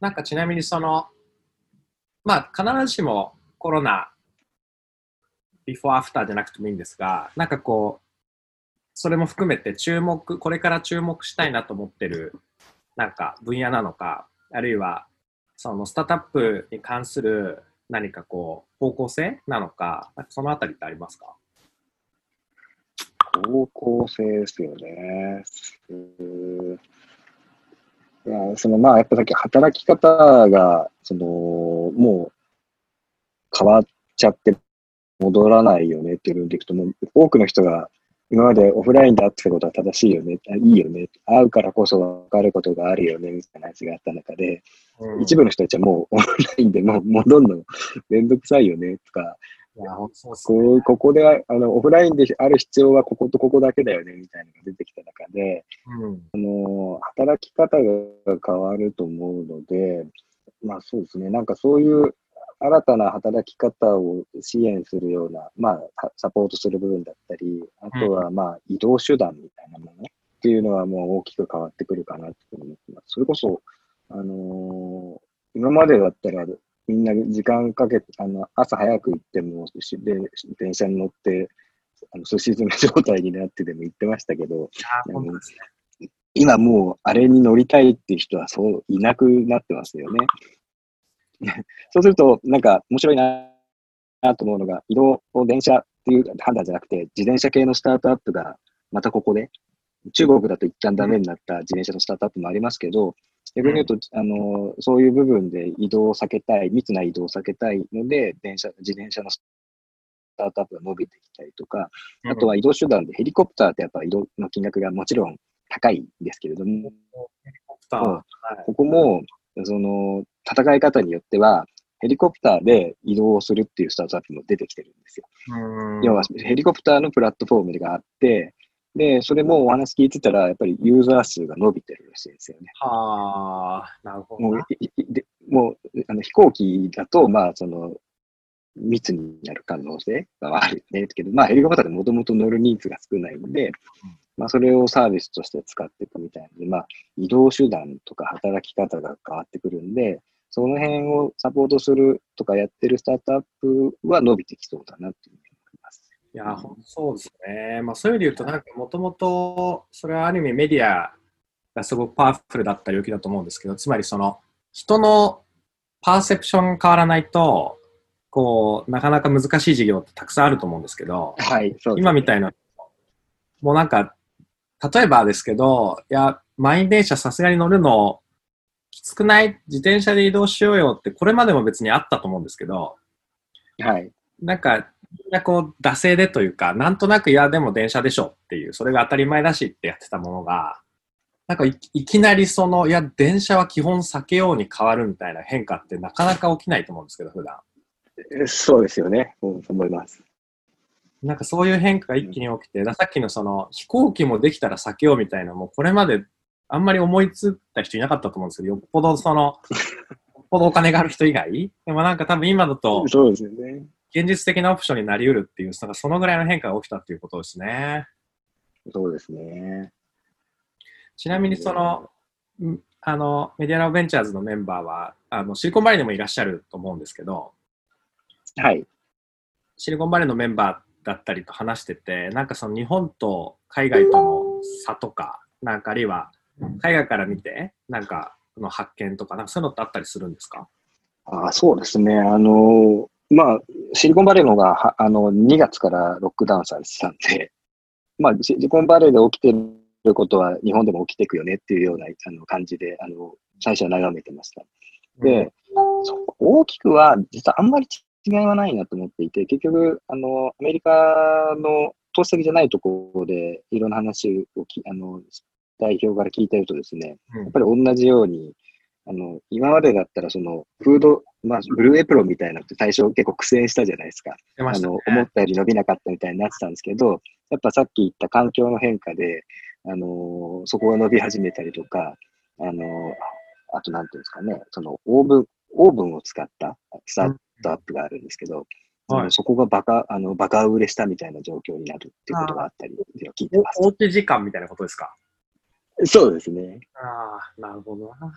なんかちなみにその、まあ必ずしもコロナ、ビフォーアフターじゃなくてもいいんですが、なんかこう、それも含めて注目、これから注目したいなと思ってる、なんか分野なのか、あるいは、そのスタートアップに関する何かこう、方向性なのか、なんかそのあたりってありますか？方向性ですよね。ういや、そのまあ、やっぱさっき働き方が、その、もう変わっちゃって戻らないよねっていうのでいくと、もう多くの人が今までオフラインで会ってたことは正しいよね、いいよね、会うからこそ分かることがあるよね、みたいな話があった中で、うん、一部の人たちはもうオンラインでもう戻るのめんどくさいよね、とか、いやそうこうここであの、オフラインである必要はこことここだけだよね、みたいなのが出てきた中で、うん、あの働き方が変わると思うので、まあそうですね、なんかそういう新たな働き方を支援するような、まあ、サポートする部分だったり、あとは、まあ、移動手段みたいなものっていうのはもう大きく変わってくるかなと思ってます。それこそ、あのー、今までだったら、みんな時間かけて、あの、朝早く行っても、で、電車に乗って、あの、寿司詰め状態になってでも行ってましたけど、今もうあれに乗りたいっていう人はそういなくなってますよね。そうすると、なんか面白いなと思うのが、移動を電車っていう判断じゃなくて、自転車系のスタートアップがまたここで、中国だと一旦ダメになった自転車のスタートアップもありますけど、逆に言うと、あの、そういう部分で移動を避けたい、密な移動を避けたいので、電車、自転車のスタートアップが伸びてきたりとか、あとは移動手段でヘリコプターってやっぱ移動の金額がもちろん高いんですけれども、ここも、その、戦い方によっては、ヘリコプターで移動するっていうスタートアップも出てきてるんですよ。要は、ヘリコプターのプラットフォームがあって、で、それもお話聞いてたら、やっぱりユーザー数が伸びてるらしいんですよね。はあ、なるほど。もう、でもうあの飛行機だと、まあ、その、密になる可能性があるね。けど、まあ、ヘリコプターでもともと乗るニーズが少ないので、まあ、それをサービスとして使っていくみたいなので、まあ、移動手段とか働き方が変わってくるんで、その辺をサポートするとかやってるスタートアップは伸びてきそうだなっていういます。いや、そうですね。まあ、そういう意味で言うと、なんかもともと、それはある意味メディアがすごくパワフルだった領域だと思うんですけど、つまりその、人のパーセプション変わらないと、こう、なかなか難しい事業ってたくさんあると思うんですけど、はい、今みたいな、もうなんか例えばですけど、いや、満員電車さすがに乗るのきつくない？自転車で移動しようよって、これまでも別にあったと思うんですけど、はい。なんか、なこう、惰性でというか、なんとなく、いや、でも電車でしょっていう、それが当たり前だしってやってたものが、なんかいきなりその、いや、電車は基本避けように変わるみたいな変化ってなかなか起きないと思うんですけど、普段。そうですよね。そう思います。なんかそういう変化が一気に起きて、さっきのその飛行機もできたら避けようみたいなもうこれまであんまり思いついた人いなかったと思うんですけど、よっぽどその、よっぽどお金がある人以外でもなんか多分今だと、そうですよね。現実的なオプションになり得るっていう、なんかそのぐらいの変化が起きたっていうことですね。そうですね。ちなみにその、あの、メディアラベンチャーズのメンバーは、あの、シリコンバレーにもいらっしゃると思うんですけど、はい。シリコンバレーのメンバーだったりと話してて、なんかその日本と海外との差とか、なんかあるいは海外から見て、なんかの発見とか、なんかそういうのってあったりするんですか？あそうですね。あの、まあ、シリコンバレーのがあの2月からロックダウンされてたんで、まあ、シリコンバレーで起きてることは日本でも起きていくよねっていうようなあの感じで、あの、最初は眺めてました。で、うん、大きくは実はあんまり違いはないなと思っていて、結局、あの、アメリカの投資先じゃないところでいろんな話をき、あの、代表から聞いてるとですね、やっぱり同じように、あの、今までだったらその、フード、まあ、ブルーエプロンみたいなのって最初結構苦戦したじゃないですか。ね、あの、思ったより伸びなかったみたいになってたんですけど、やっぱさっき言った環境の変化で、あの、そこが伸び始めたりとか、あの、あとなんていうんですかね、そのオーブン、オーブンを使ったスタートアップがあるんですけど、はい、そこがバカ、あの、バカ売れしたみたいな状況になるっていうことがあったり聞いてます。おうち時間みたいなことですか？そうですね。ああ、なるほどな。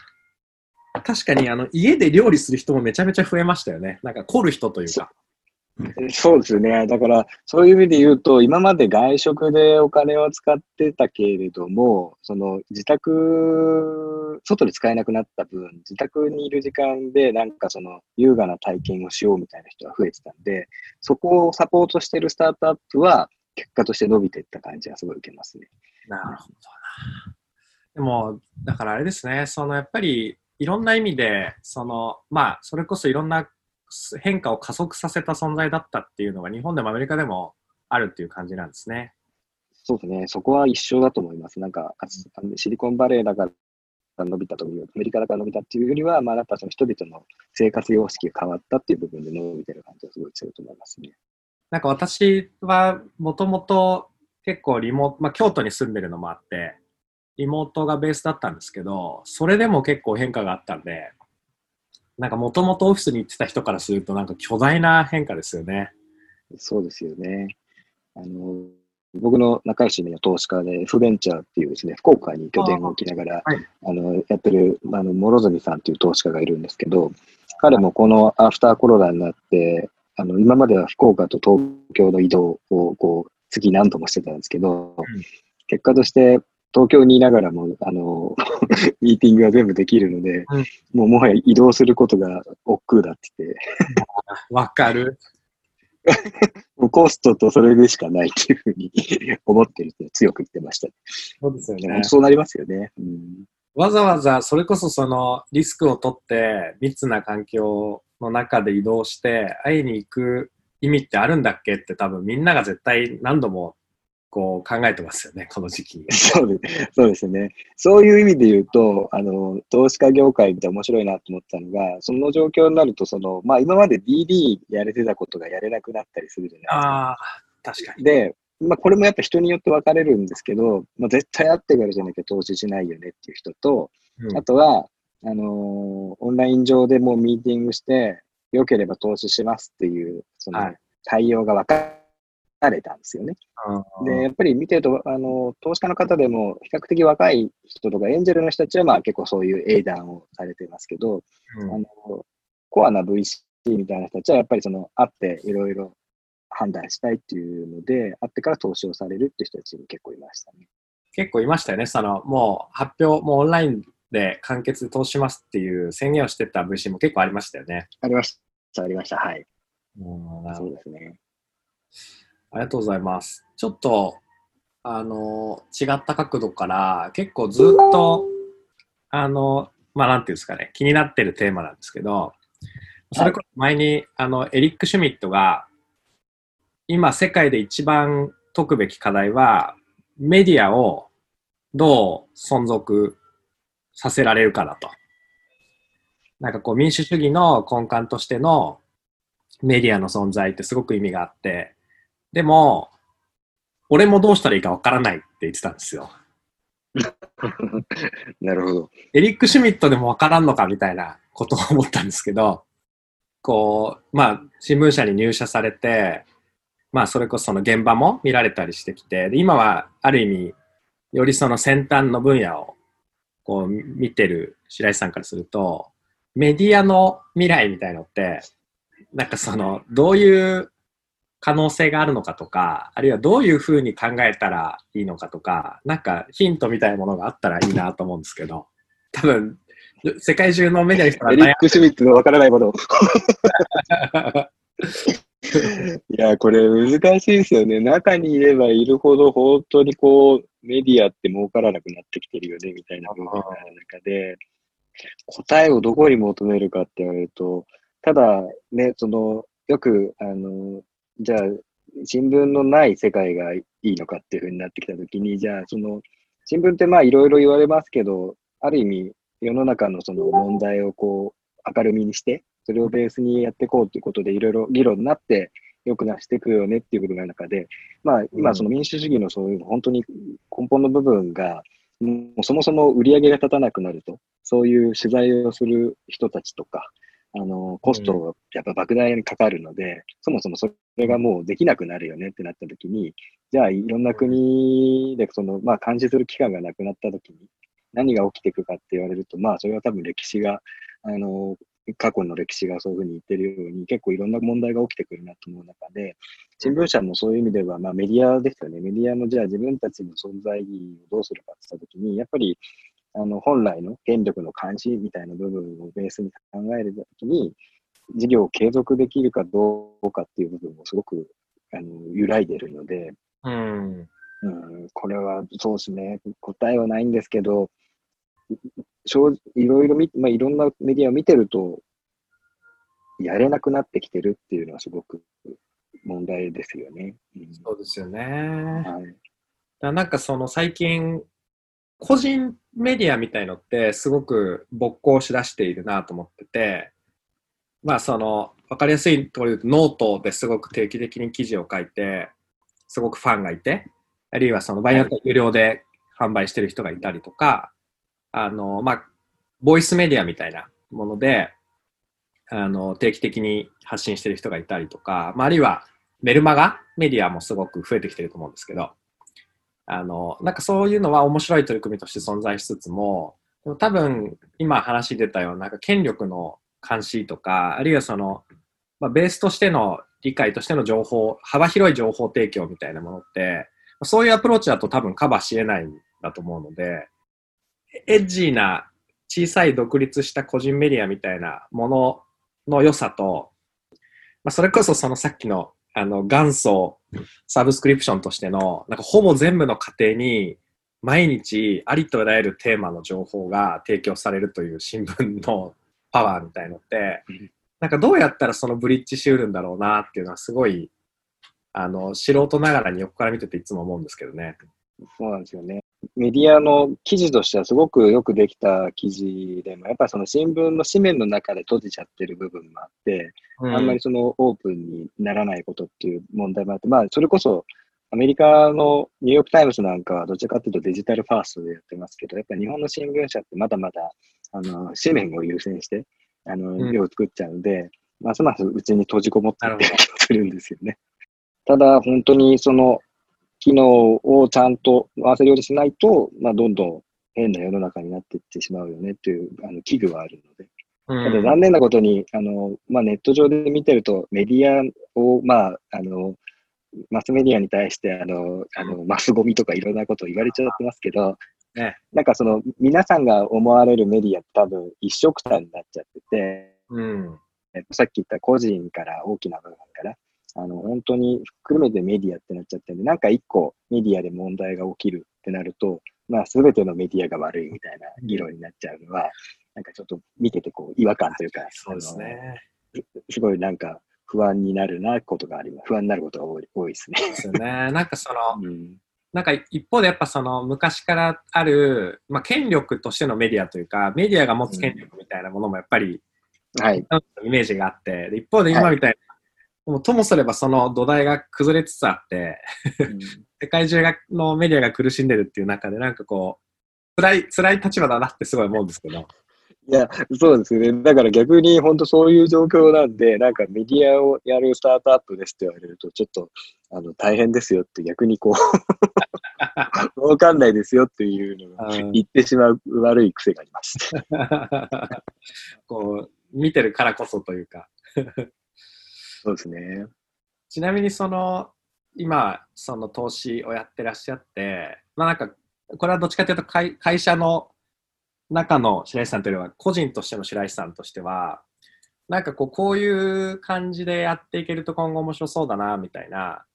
確かにあの家で料理する人もめちゃめちゃ増えましたよね。なんか凝る人というか。そうですね。だから、そういう意味で言うと、今まで外食でお金を使ってたけれども、その自宅、外で使えなくなった分、自宅にいる時間で、なんかその優雅な体験をしようみたいな人が増えてたんで、そこをサポートしてるスタートアップは、結果として伸びていった感じがすごい受けますね。なるほどな。でも、だからあれですね、そのやっぱりいろんな意味で、その、まあ、それこそいろんな変化を加速させた存在だったっていうのが日本でもアメリカでもあるっていう感じなんですね。そうですね。そこは一緒だと思います。なんか、シリコンバレーだから伸びたという、アメリカだから伸びたっていうよりは、まあ、やっぱその人々の生活様式が変わったっていう部分で伸びてる感じがすごい強いと思いますね。なんか私はもともと結構リモート、まあ、京都に住んでるのもあって、リモートがベースだったんですけど、それでも結構変化があったんで、なんかもともとオフィスに行ってた人からするとなんか巨大な変化ですよね。そうですよね。あの、僕の仲良しの投資家で、F ベンチャーっていうですね、福岡に拠点を置きながら、あはい、あの、やってる、あの、諸角さんっていう投資家がいるんですけど、彼もこのアフターコロナになって、あの、今までは福岡と東京の移動を、こう、月何度もしてたんですけど、うん、結果として東京にいながらも、あの、ミーティングが全部できるので、うん、もうもはや移動することが億劫だって言って。わかる。もうコストとそれでしかないっていうふうに思ってるって強く言ってました。そうですよね。そうなりますよね。うん、わざわざそれこそそのリスクを取って密な環境の中で移動して会いに行く意味ってあるんだっけって多分みんなが絶対何度もこう考えてますよね、この時期に。そうですそうですね。そういう意味で言うと、あの、投資家業界って面白いなと思ったのが、その状況になると、その、まあ今まで DD やれてたことがやれなくなったりするじゃないですか。ああ、確かに。で、まあこれもやっぱ人によって分かれるんですけど、まあ絶対会ってからじゃなきゃ投資しないよねっていう人と、うん、あとは、あのー、オンライン上でもうミーティングして、良ければ投資しますっていう、その対応が分かる。れたんですよね。で、やっぱり見てると、あの、投資家の方でも比較的若い人とかエンジェルの人たちはまあ結構そういう英断をされてますけど、うん、あの、コアな VC みたいな人たちはやっぱりその、会っていろいろ判断したいっていうので、会ってから投資をされるっていう人たちも結構いましたね。結構いましたよね。その、もう発表、もうオンラインで完結投資しますっていう宣言をしてた VC も結構ありましたよね。ありました、ありました。はい。うん、そうですね。ありがとうございます。ちょっと、あの、違った角度から、結構ずっと、あの、まあ、なんていうんですかね、気になってるテーマなんですけど、それこそ前に、あの、エリック・シュミットが、今、世界で一番解くべき課題は、メディアをどう存続させられるかだと。なんかこう、民主主義の根幹としてのメディアの存在ってすごく意味があって、でも、俺もどうしたらいいかわからないって言ってたんですよ。なるほど。エリック・シュミットでもわからんのかみたいなことを思ったんですけど、こう、まあ、新聞社に入社されて、まあ、それこそその現場も見られたりしてきて、今はある意味、よりその先端の分野をこう見てる白石さんからすると、メディアの未来みたいのって、なんかその、どういう可能性があるのかとか、あるいはどういうふうに考えたらいいのかとか、なんかヒントみたいなものがあったらいいなと思うんですけど、多分、世界中のメディアの人はエリック・シュミットのわからないもの。いや、これ難しいですよね。中にいればいるほど本当にこう、メディアって儲からなくなってきてるよね、みたいな部分がある中で、答えをどこに求めるかって言われると、ただね、その、よく、あの、じゃあ、新聞のない世界がいいのかっていうふうになってきたときに、じゃあ、その、新聞ってまあいろいろ言われますけど、ある意味、世の中のその問題をこう、明るみにして、それをベースにやっていこうということで、いろいろ議論になって、よくなしていくよねっていうことがある中で、まあ、今、その民主主義のそういう本当に根本の部分が、もうそもそも売り上げが立たなくなると、そういう取材をする人たちとか、あの、コストがやっぱ莫大にかかるので、うん、そもそもそれがもうできなくなるよねってなった時に、じゃあいろんな国でその、まあ監視する機関がなくなった時に、何が起きていくかって言われると、まあ、それは多分歴史が、あの、過去の歴史がそういうふうに言ってるように、結構いろんな問題が起きてくるなと思う中で、新聞社もそういう意味では、まあメディアですよね。メディアのじゃあ自分たちの存在意義をどうするかって言ったときに、やっぱり、あの、本来の権力の監視みたいな部分をベースに考えるときに、事業を継続できるかどうかっていう部分もすごく、あの、揺らいでるので、うん。うん、これはそうですね、答えはないんですけど、正いろいろ見、まあ、いろんなメディアを見てると、やれなくなってきてるっていうのはすごく問題ですよね。うんそうですよね。はい、だなんかその最近、個人メディアみたいのってすごく勃興しだしているなと思ってて、まあその、わかりやすいところで言うと、ノートですごく定期的に記事を書いて、すごくファンがいて、あるいはその場合によっては有料で販売してる人がいたりとか、あの、まあ、ボイスメディアみたいなもので、あの、定期的に発信してる人がいたりとか、まあ、あるいはメルマガメディアもすごく増えてきてると思うんですけど、あの、なんかそういうのは面白い取り組みとして存在しつつも、でも多分今話出たようななんか権力の監視とか、あるいはその、まあ、ベースとしての理解としての情報、幅広い情報提供みたいなものって、そういうアプローチだと多分カバーし得ないんだと思うので、エッジーな小さい独立した個人メディアみたいなものの良さと、まあ、それこそそのさっきのあの元祖サブスクリプションとしての、なんかほぼ全部の家庭に毎日ありとあらゆるテーマの情報が提供されるという新聞のパワーみたいのってうん、なんかどうやったらそのブリッジしうるんだろうなっていうの？はすごい、あの、素人ながらに横から見てていつも思うんですけどね。そうなんですよね。メディアの記事としてはすごくよくできた記事でも、やっぱりその新聞の紙面の中で閉じちゃってる部分もあって、あんまりそのオープンにならないことっていう問題もあって、まあ、それこそアメリカのニューヨークタイムズなんかはどちらかというとデジタルファーストでやってますけど、やっぱり日本の新聞社ってまだまだ、あの、紙面を優先して、あの、うん。量を作っちゃうんで、ますますうちに閉じこもってなるほど。る気がするんですよね。ただ、本当にその、機能をちゃんと合わせるようにしないと、まあ、どんどん変な世の中になっていってしまうよねっていう、あの、危惧はあるので。うん、ただ残念なことに、あの、まあ、ネット上で見てると、メディアを、まあ、あの、マスメディアに対して、あの、あの、マスゴミとかいろんなことを言われちゃってますけど、ねなんかその、皆さんが思われるメディアって多分一色単になっちゃってて、うん。えっとさっき言った個人から大きな部分から、あの、本当に含めてメディアってなっちゃってるんで、なんか一個メディアで問題が起きるってなると、まあ、すべてのメディアが悪いみたいな議論になっちゃうのは、なんかちょっと見ててこう、違和感というか、そうですね。すごいなんか不安になるなことがあります。不安になることが多い多いですね。ですよね。なんかその、うん。なんか一方でやっぱその昔からある、まあ、権力としてのメディアというか、メディアが持つ権力みたいなものもやっぱり、はい。イメージがあって、で一方で今みたいな、もうともすればその土台が崩れつつあって、うん世界中がのメディアが苦しんでるっていう中で、なんかこう、辛い、辛い立場だなってすごい思うんですけど。いや、そうですね。だから逆に本当そういう状況なんで、なんかメディアをやるスタートアップですって言われると、ちょっとあの大変ですよって逆にこう、わかんないですよっていうのをうん言ってしまう悪い癖があります。こう、見てるからこそというか。そうですね。ちなみにその、今、その投資をやってらっしゃって、まあなんか、これはどっちかというと会会社の中の白石さんというよりは、個人としての白石さんとしては、なんかこう、こういう感じでやっていけると今後面白そうだな、みたいな、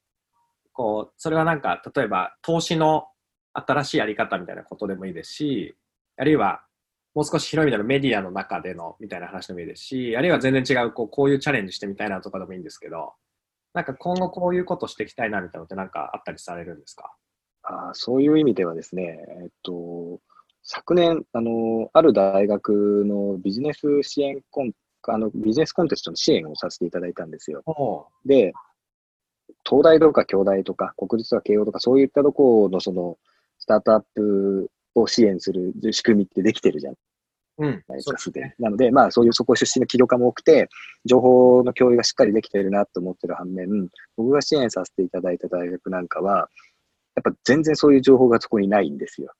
こう、それはなんか、例えば投資の新しいやり方みたいなことでもいいですし、あるいは、もう少し広い意味でのメディアの中でのみたいな話でもいいですし、あるいは全然違う、こうこういうチャレンジしてみたいなとかでもいいんですけど、なんか今後こういうことしていきたいなみたいなのってなんかあったりされるんですか？あーそういう意味ではですね、えっと、昨年、あの、ある大学のビジネス支援コン、あの、ビジネスコンテストの支援をさせていただいたんですよ。おで、東大とか京大とか国立とか慶応とかそういったところのそのスタートアップを支援する仕組みってできてるじゃうんないですか、そうですね。なので、まあそういうそこ出身の起業家も多くて、情報の共有がしっかりできてるなと思ってる反面、僕が支援させていただいた大学なんかは、やっぱ全然そういう情報がそこにないんですよ。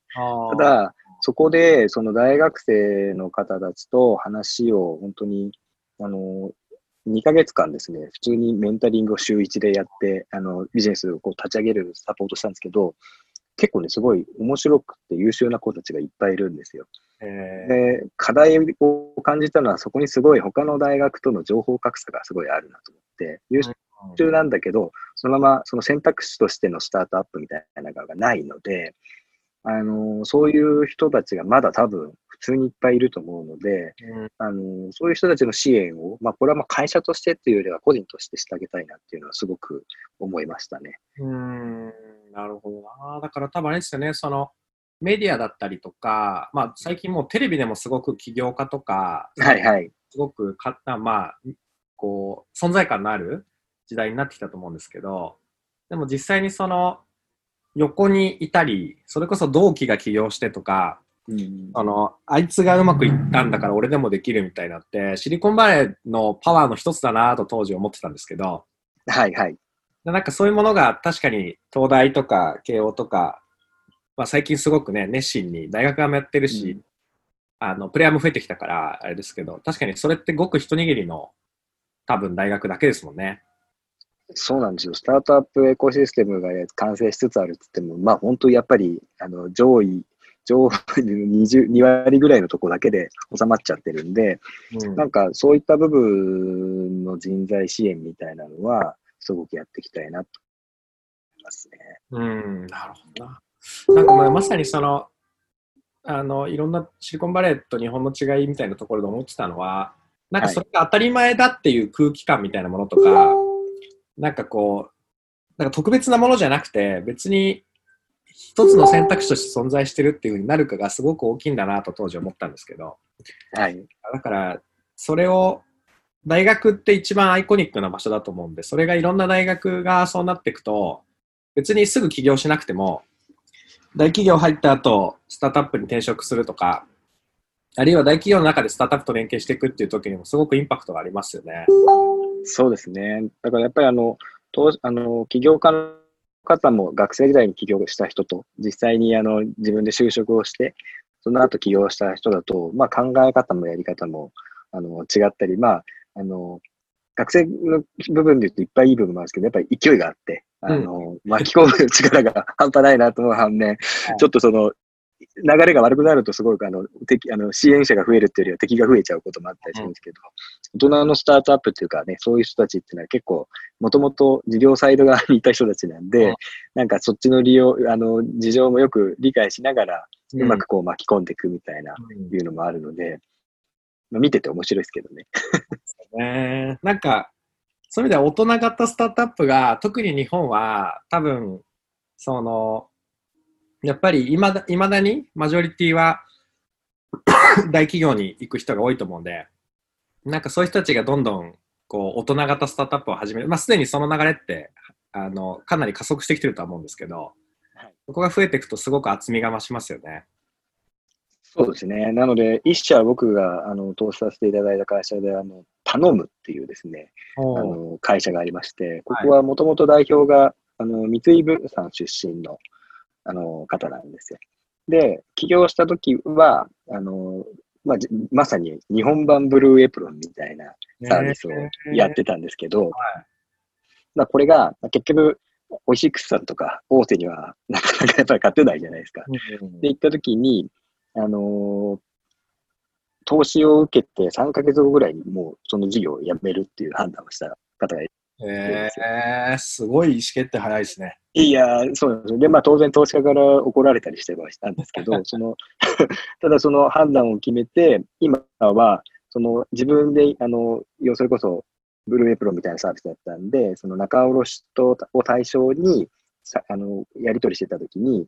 ただ、そこで、その大学生の方たちと話を本当に、あの、2ヶ月間ですね、普通にメンタリングを週1でやって、あの、ビジネスをこう立ち上げるサポートしたんですけど、結構ね、すごい面白くて優秀な子たちがいっぱいいるんですよ。で、課題を感じたのは、そこにすごい他の大学との情報格差がすごいあるなと思って、優秀なんだけど、そのままその選択肢としてのスタートアップみたいなのがないので、あの、そういう人たちがまだ多分普通にいっぱいいると思うので、うん、あの、そういう人たちの支援を、まあ、これはまあ会社としてっていうよりは個人としてしてあげたいなっていうのはすごく思いましたね。うん、な。だから多分あれですよね、その、メディアだったりとか、まあ、最近もうテレビでもすごく起業家とか、はいはい。すごくか、まあ、こう、存在感のある時代になってきたと思うんですけど、でも実際にその、横にいたり、それこそ同期が起業してとか、うん、あの、あいつがうまくいったんだから俺でもできるみたいになって、シリコンバレーのパワーの一つだなと当時思ってたんですけど、はいはい。なんかそういうものが確かに東大とか慶応とか、まあ、最近すごくね、熱心に大学側もやってるし、うん、あの、プレイヤーも増えてきたから、あれですけど、確かにそれってごく一握りの多分大学だけですもんね。そうなんですよ。スタートアップエコシステムが完成しつつあるって言っても、まあ本当やっぱり、あの、上位、上位 20, 2割ぐらいのとこだけで収まっちゃってるんで、うん、なんかそういった部分の人材支援みたいなのは、すごくやっていきたいなと思いますね。うん、なるほどな。なんかまあまさにその、あの、いろんなシリコンバレーと日本の違いみたいなところで思ってたのは、なんかそれが当たり前だっていう空気感みたいなものとか、はいなんかこう、なんか特別なものじゃなくて、別に一つの選択肢として存在してるっていうふうになるかがすごく大きいんだなと当時思ったんですけど、はい。だから、それを、大学って一番アイコニックな場所だと思うんで、それがいろんな大学がそうなっていくと、別にすぐ起業しなくても、大企業入った後、スタートアップに転職するとか、あるいは大企業の中でスタートアップと連携していくっていう時にもすごくインパクトがありますよね。そうですね。だからやっぱりあの、あの起業家の方も学生時代に起業した人と、実際にあの自分で就職をして、その後起業した人だと、まあ、考え方もやり方もあの違ったり、まあ、あの学生の部分で言うといっぱいいい部分もあるんですけど、やっぱり勢いがあって、あの、うん、巻き込む力が 半端ないなと思う反面、はい、ちょっとその流れが悪くなるとすごくあの敵あの支援者が増えるっていうよりは敵が増えちゃうこともあったりするんですけど、うん、大人のスタートアップっていうかね、そういう人たちっていうのは結構、もともと事業サイド側にいた人たちなんで、うん、なんかそっちの利用、あの、事情もよく理解しながら、うまくこう巻き込んでいくみたいな、いうのもあるので、まあ、見てて面白いですけどね。ねなんか、そういう意味では大人型スタートアップが、特に日本は多分、その、やっぱりいまだいまだにマジョリティは 大企業に行く人が多いと思うんで、なんかそういう人たちがどんどんこう大人型スタートアップを始める、まあ、すでにその流れってあのかなり加速してきてるとは思うんですけど、はい、そこが増えていくとすごく厚みが増しますよね。そうですね。なので、一社僕があの投資させていただいた会社で、あの頼むっていうですね、あの会社がありまして、ここはもともと代表が、あの三井物産出身のあの、方なんですよ。で、起業した時は、あの、まあ、まさに日本版ブルーエプロンみたいなサービスをやってたんですけど、まあ、これが結局、オイシックスさんとか大手にはなかなかやっぱり勝てないじゃないですか。で、行った時に、あの投資を受けて3ヶ月後ぐらいにもうその事業を辞めるっていう判断をした方がいえー、すごい意思決定早いですね。いや、そうなんですよ。で、まあ当然投資家から怒られたりしてはしたんですけど、その、ただその判断を決めて、今は、その自分で、あの、それこそ、ブルーエプロンみたいなサービスだったんで、その仲卸とを対象に、さあの、やり取りしてたときに、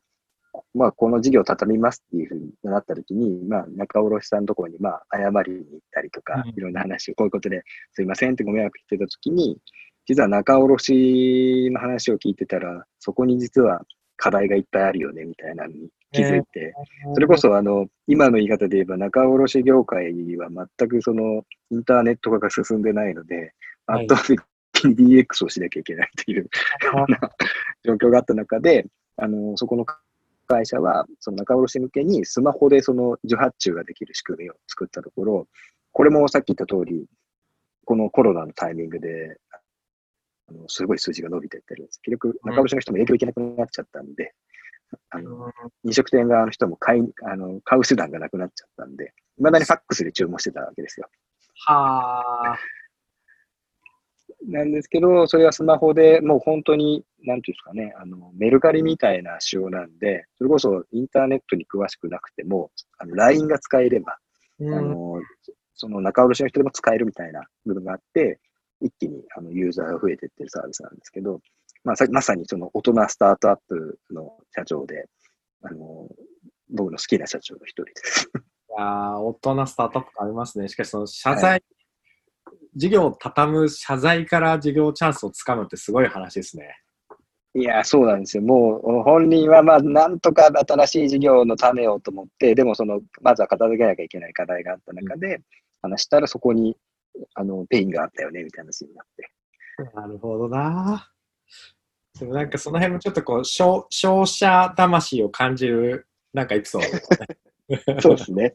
まあ、この事業を畳みますっていうふうになったときに、まあ、仲卸さんのところに、まあ、謝りに行ったりとか、いろんな話を、こういうことですいませんってご迷惑してたときに、実は仲卸の話を聞いてたら、そこに実は課題がいっぱいあるよね、みたいなのに気づいて、それこそあの、今の言い方で言えば仲卸業界は全くそのインターネット化が進んでないので、圧倒的に DX をしなきゃいけないというような状況があった中で、あの、そこの会社は、その仲卸向けにスマホでその受発注ができる仕組みを作ったところ、これもさっき言った通り、このコロナのタイミングで、あのすごい数字が伸びていってるんです。結局、仲卸の人も影響いけなくなっちゃったんで、あの飲食店側の人も買いあの買う手段がなくなっちゃったんで、いまだにファックスで注文してたわけですよ。はあ。なんですけど、それはスマホでもう本当に、なんていうんですかね、あの、メルカリみたいな仕様なんで、それこそインターネットに詳しくなくても、あの LINE が使えれば、うん、あの、その仲卸の人でも使えるみたいな部分があって、一気にあのユーザーが増えていってるサービスなんですけど、まあ、まさにその大人スタートアップの社長で、あの、僕の好きな社長の一人です。いや大人スタートアップありますね。しかし、その謝罪、はい、事業を畳む謝罪から事業チャンスをつかむってすごい話ですね。いや、そうなんですよ。もう、本人は、まあ、なんとか新しい事業のためをと思って、でも、その、まずは片付けなきゃいけない課題があった中で、うん、話したらそこに、あの、ペインがあったよね、みたいな話になって。なるほどな。でもなんかその辺もちょっとこう、消消費者魂を感じる、なんかエピソードですね。そうですね。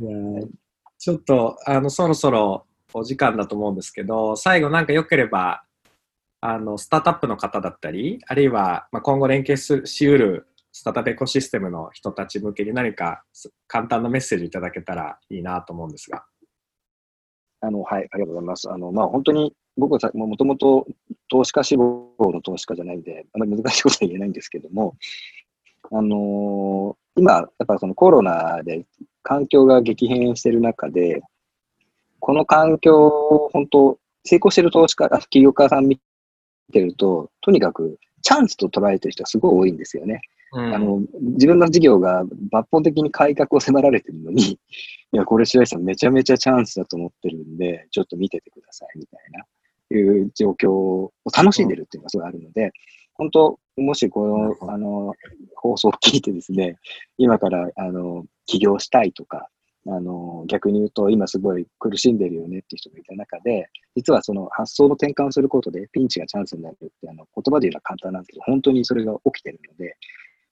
ちょっと、あの、そろそろお時間だと思うんですけど、最後なんか良ければ、あの、スタートアップの方だったり、あるいは、まあ、今後連携しうるスタートアップエコシステムの人たち向けに何か簡単なメッセージいただけたらいいなと思うんですが。あの、はい、ありがとうございます。あの、まあ、本当に僕はもともと投資家志望の投資家じゃないんで、あまり難しいことは言えないんですけども、あのー、今、やっぱそのコロナで環境が激変している中で、この環境を本当、成功している投資家、企業家さん見てると、とにかくチャンスと捉えてる人はすごい多いんですよね。うん、あの自分の事業が抜本的に改革を迫られてるのに、いや、これ白石さんめちゃめちゃチャンスだと思ってるんで、ちょっと見ててくださいみたいな、いう状況を楽しんでるっていうのがすごいあるので、本当、もしこの、あの、放送を聞いてですね、今から、あの、起業したいとか、あの、逆に言うと、今すごい苦しんでるよねっていう人がいた中で、実はその発想の転換をすることで、ピンチがチャンスになるって、あの、言葉で言うのは簡単なんですけど、本当にそれが起きてるので、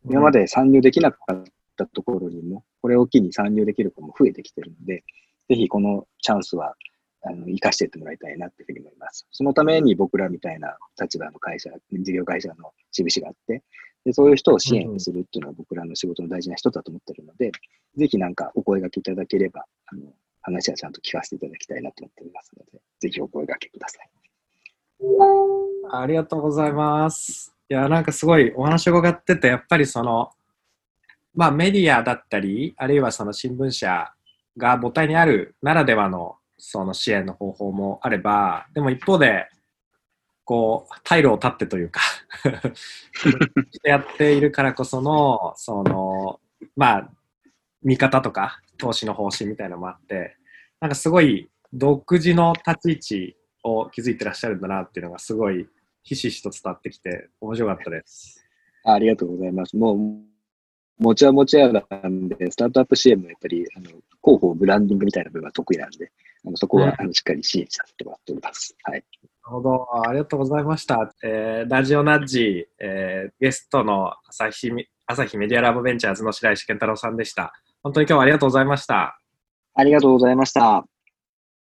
今まで参入できなかったところにも、これを機に参入できる子も増えてきてるので、ぜひこのチャンスは、あの、生かしていってもらいたいなっていうふうに思います。そのために僕らみたいな立場の会社、事業会社の印があって、でそういう人を支援するっていうのは僕らの仕事の大事な一つだと思ってるので、ぜひなんかお声がけいただければ、あの、話はちゃんと聞かせていただきたいなと思っておりますので、ぜひお声がけください。ありがとうございます。いや、なんかすごいお話を伺ってて、やっぱりその、まあメディアだったり、あるいはその新聞社が母体にあるならではのその支援の方法もあれば、でも一方で、こう、退路を断ってというか やっているからこその、その、まあ、見方とか、投資の方針みたいなのもあって、なんかすごい独自の立ち位置を築いてらっしゃるんだなっていうのがすごいひしひしと伝わってきて面白かったです。ありがとうございます。もう、もちはもちやなんで、スタートアップ支援もやっぱり、あの、広報、ブランディングみたいな部分は得意なんで、あのそこは、あのしっかり支援させてもらっております。はい。なるほど。ありがとうございました。えー、ラジオナッジ、えー、ゲストの朝日朝日メディアラボベンチャーズの白石健太郎さんでした。本当に今日はありがとうございました。ありがとうございました。